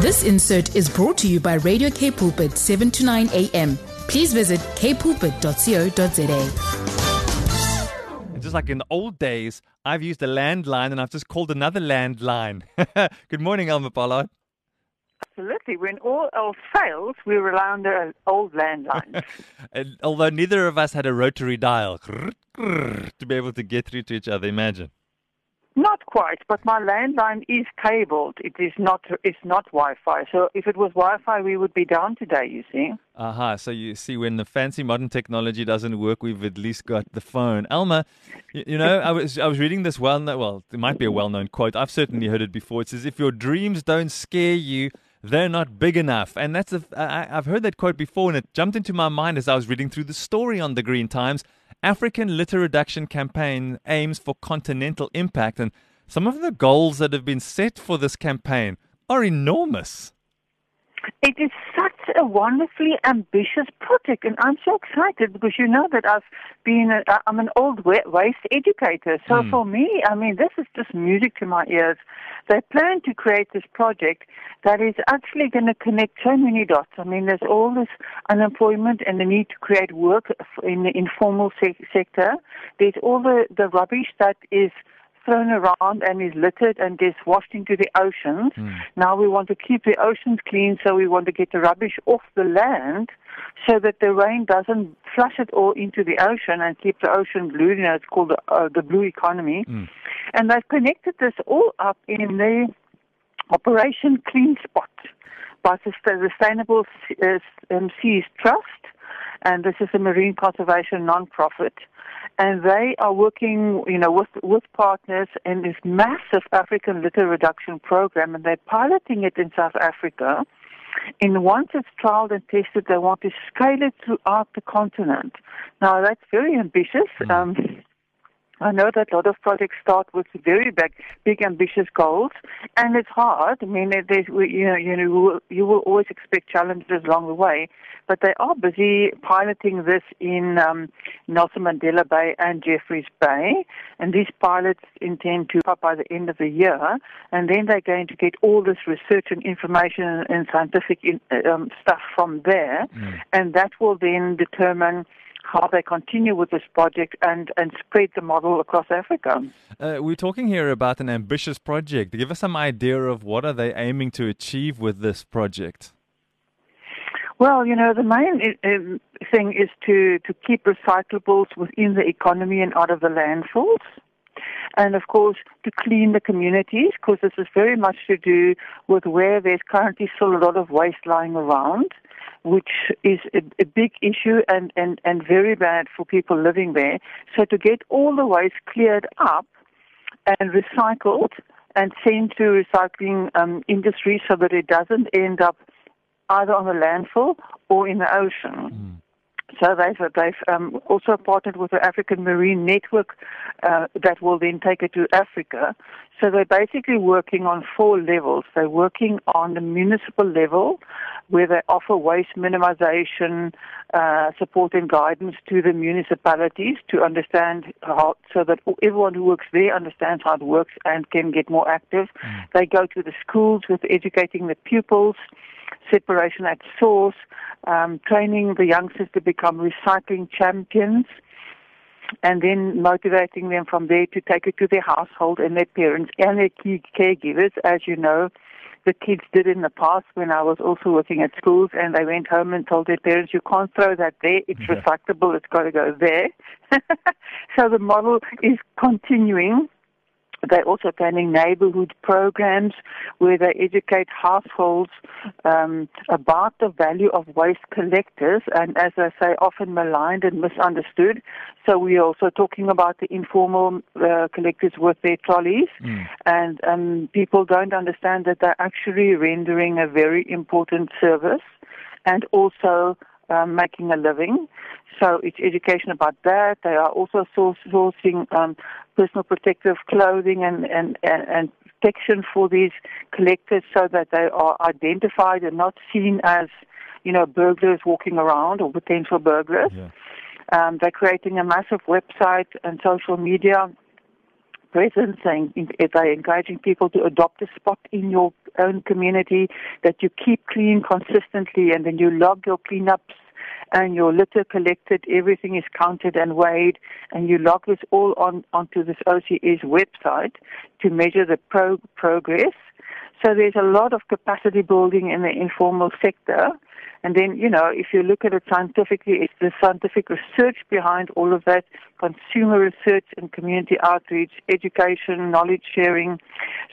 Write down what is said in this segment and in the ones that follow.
This insert is brought to you by Radio K Pulpit 7 to 9 a.m. Please visit kpulpit.co.za. Just like in the old days, I've used a landline and I've just called another landline. Good morning, Elma Pollard. Absolutely. When all else fails, we rely on the old landlines. And although neither of us had a rotary dial to be able to get through to each other, imagine. Not quite, but my landline is cabled. It is not. It's not Wi-Fi. So if it was Wi-Fi, we would be down today. You see. Aha, so you see, when the fancy modern technology doesn't work, we've at least got the phone. Elma, you, you know, I was I was reading this well, well, it might be a well-known quote. I've certainly heard it before. It says, "If your dreams don't scare you, they're not big enough." And that's a, I, I've heard that quote before, and it jumped into my mind as I was reading through the story on the Green Times. African litter reduction campaign aims for continental impact, and some of the goals that have been set for this campaign are enormous. It is such a wonderfully ambitious project, and I'm so excited because you know that I've been, a, I'm an old wa- waste educator. So Hmm. for me, I mean, this is just music to my ears. They plan to create this project that is actually going to connect so many dots. I mean, there's all this unemployment and the need to create work in the informal se- sector. There's all the, the rubbish that is thrown around and is littered and gets washed into the oceans. Now we want to keep the oceans clean, so we want to get the rubbish off the land so that the rain doesn't flush it all into the ocean and keep the ocean blue. You know, it's called the, uh, the blue economy. And they've connected this all up in the Operation Clean Spot by the Sustainable um, Seas Trust, and this is a marine conservation non-profit. And they are working, you know, with with partners in this massive African litter reduction program, and they're piloting it in South Africa. And once it's trialed and tested, they want to scale it throughout the continent. Now that's very ambitious. Um, I know that a lot of projects start with very big, big ambitious goals, and it's hard. I mean, there's, you know, you know, you will, always expect challenges along the way, but they are busy piloting this in um, Nelson Mandela Bay and Jeffreys Bay, and these pilots intend to up by the end of the year, and then they're going to get all this research and information and scientific in, um, stuff from there, and that will then determine how they continue with this project and, and spread the model across Africa. Uh, we're talking here about an ambitious project. Give us some idea of what are they aiming to achieve with this project. Well, you know, the main um, thing is to, to keep recyclables within the economy and out of the landfills. And of course, to clean the communities, because this is very much to do with where there's currently still a lot of waste lying around, which is a, a big issue and, and, and very bad for people living there. So to get all the waste cleared up and recycled and sent to recycling um, industry so that it doesn't end up either on the landfill or in the ocean. So they've, they've um, also partnered with the African Marine Network uh, that will then take it to Africa. So they're basically working on four levels. They're working on the municipal level, where they offer waste minimization uh, support and guidance to the municipalities to understand how, so that everyone who works there understands how it works and can get more active. They go to the schools with educating the pupils separation at source, um, training the youngsters to become recycling champions, and then motivating them from there to take it to their household and their parents and their key caregivers. As you know, the kids did in the past when I was also working at schools, and they went home and told their parents, "You can't throw that there. It's Yeah. recyclable. It's got to go there." so the model is continuing. They're also planning neighborhood programs where they educate households um, about the value of waste collectors, and as I say, often maligned and misunderstood. So we're also talking about the informal uh, collectors with their trolleys, and um, people don't understand that they're actually rendering a very important service, and also um, making a living. So it's education about that. They are also sourcing um, personal protective clothing and, and, and, and protection for these collectors so that they are identified and not seen as, you know, burglars walking around or potential burglars. Yeah. Um, they're creating a massive website and social media presence. and they're encouraging people to adopt a spot in your own community, that you keep clean consistently, and then you log your cleanups and your litter collected, everything is counted and weighed, and you log this all on onto this OCS website to measure the pro- progress. So there's a lot of capacity building in the informal sector. And then, you know, if you look at it scientifically, it's the scientific research behind all of that, consumer research and community outreach, education, knowledge sharing.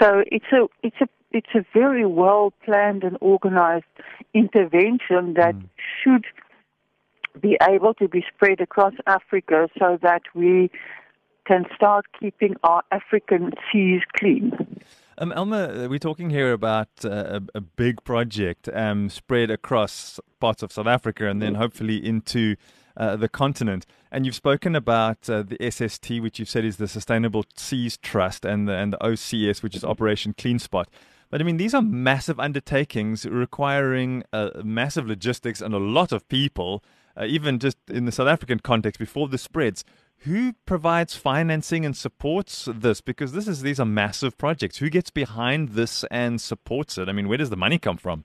So it's a, it's a, it's a very well planned and organized intervention that mm. should be able to be spread across Africa so that we can start keeping our African seas clean. Um, Elma, we're talking here about uh, a, a, big project um, spread across parts of South Africa and then hopefully into uh, the continent. And you've spoken about uh, the SST, which you've said is the Sustainable Seas Trust, and the, and the OCS, which is Operation Clean Spot. But I mean, these are massive undertakings requiring uh, massive logistics and a lot of people uh, even just in the South African context before this spreads, who provides financing and supports this? Because this is these are massive projects. Who gets behind this and supports it? I mean, where does the money come from?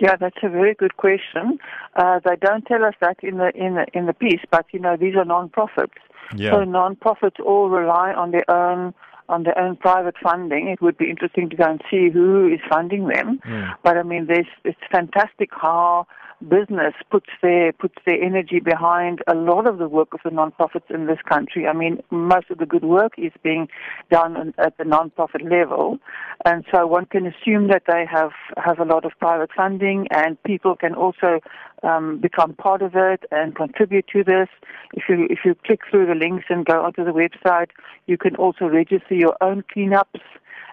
Yeah, that's a very good question. Uh, they don't tell us that in the in the in the piece, but you know these are non-profits. Yeah. So non-profits all rely on their own on their own private funding. It would be interesting to go and see who is funding them. Mm. But I mean, there's it's fantastic how business puts their puts their energy behind a lot of the work of the non-profits in this country. I mean, most of the good work is being done at the non-profit level, and so one can assume that they have have a lot of private funding, and people can also um, become part of it and contribute to this. If you if you click through the links and go onto the website, you can also register your own cleanups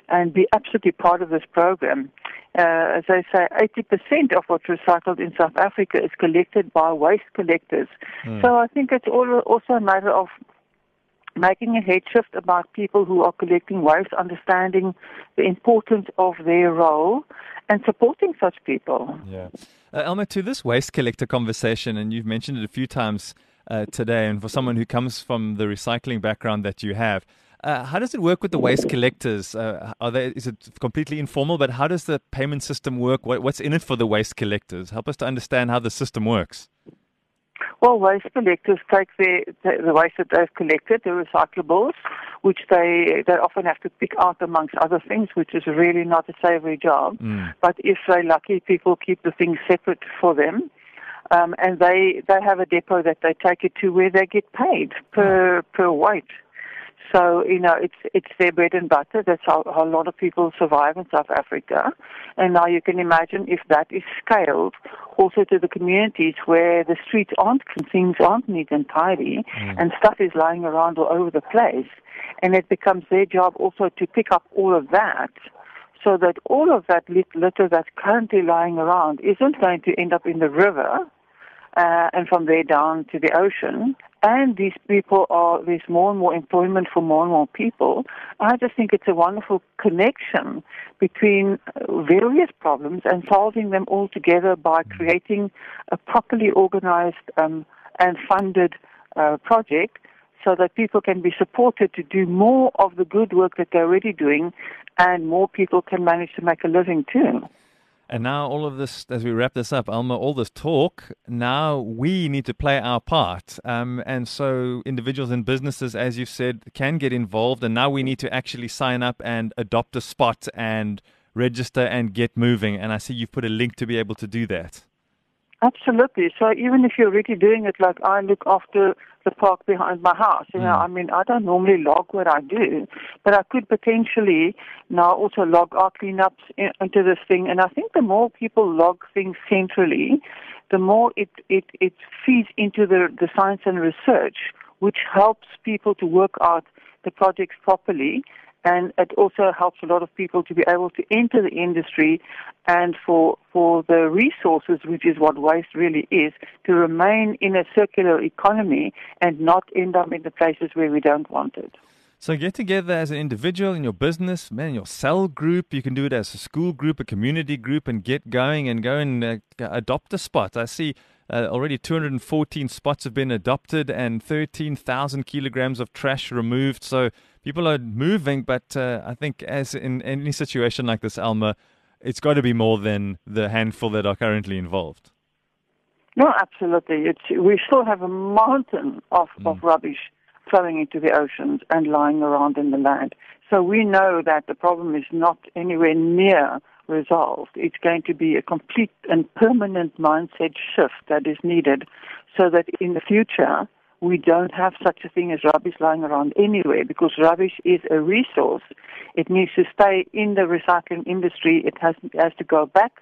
and be absolutely part of this program. Uh, as I say, 80% of what's recycled in South Africa is collected by waste collectors. Mm. So I think it's also a matter of making a head shift about people who are collecting waste, understanding the importance of their role, and supporting such people. Yeah. Uh, Elma, to this waste collector conversation, and you've mentioned it a few times uh, today, and for someone who comes from the recycling background that you have, uh, how does it work with the waste collectors? Uh, are they, is it completely informal? But how does the payment system work? What, what's in it for the waste collectors? Help us to understand how the system works. Well, waste collectors take the, the, the waste that they've collected, the recyclables, which they they often have to pick out amongst other things, which is really not a savoury job. Mm. But if they're lucky, people keep the things separate for them. Um, and they they have a depot that they take it to where they get paid per per weight. So, you know, it's it's their bread and butter. That's how, how a lot of people survive in South Africa. And now you can imagine if that is scaled also to the communities where the streets aren't, things aren't neat and tidy, mm. and stuff is lying around all over the place. And it becomes their job also to pick up all of that so that all of that litter that's currently lying around isn't going to end up in the river uh, and from there down to the ocean. And these people are, there's more and more employment for more and more people. I just think it's a wonderful connection between uh, various problems and solving them all together by creating a properly organized um, and funded uh, project so that people can be supported to do more of the good work that they're already doing and more people can manage to make a living too. And now, all of this, as we wrap this up, Elma, all this talk, now we need to play our part. Um, and so, individuals and businesses, as you've said, can get involved. And now we need to actually sign up and adopt a spot and register and get moving. And I see you've put a link to be able to do that. Absolutely. So even if you're already doing it, like I look after the park behind my house, you know, mm. I mean, I don't normally log what I do, but I could potentially now also log our cleanups in, into this thing. And I think the more people log things centrally, the more it, it, it feeds into the, the science and research, which helps people to work out the projects properly and it also helps a lot of people to be able to enter the industry and for for the resources which is what waste really is to remain in a circular economy and not end up in the places where we don't want it so get together as an individual in your business, man, your cell group. You can do it as a school group, a community group, and get going and go and uh, adopt a spot. I see uh, already 214 spots have been adopted and 13,000 kilograms of trash removed. So people are moving, but uh, I think as in any situation like this, Elma, it's got to be more than the handful that are currently involved. No, absolutely. It's, we still have a mountain of, mm. of rubbish flowing into the oceans and lying around in the land. So we know that the problem is not anywhere near resolved. It's going to be a complete and permanent mindset shift that is needed so that in the future we don't have such a thing as rubbish lying around anywhere because rubbish is a resource. It needs to stay in the recycling industry. It has, has to go back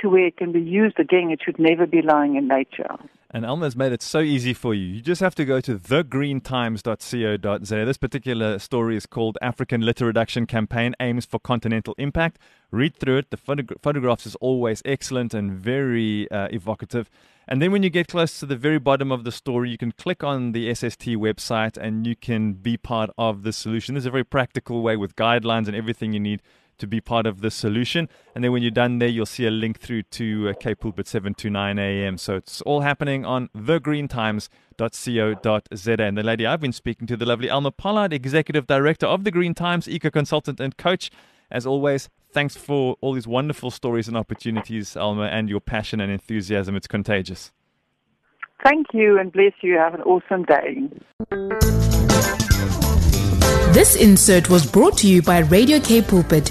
to where it can be used again. It should never be lying in nature. And Elma's made it so easy for you. You just have to go to thegreentimes.co.za. This particular story is called African Litter Reduction Campaign Aims for Continental Impact. Read through it. The photog- photographs is always excellent and very uh, evocative. And then when you get close to the very bottom of the story, you can click on the SST website and you can be part of the solution. There's a very practical way with guidelines and everything you need to be part of the solution. And then when you're done there, you'll see a link through to uh, K Pulpit 7 to 9 a.m. So it's all happening on thegreentimes.co.za. And the lady I've been speaking to, the lovely Elma Pollard, Executive Director of the Green Times, eco consultant and coach. As always, thanks for all these wonderful stories and opportunities, Elma, and your passion and enthusiasm. It's contagious. Thank you and bless you. Have an awesome day. This insert was brought to you by Radio K Pulpit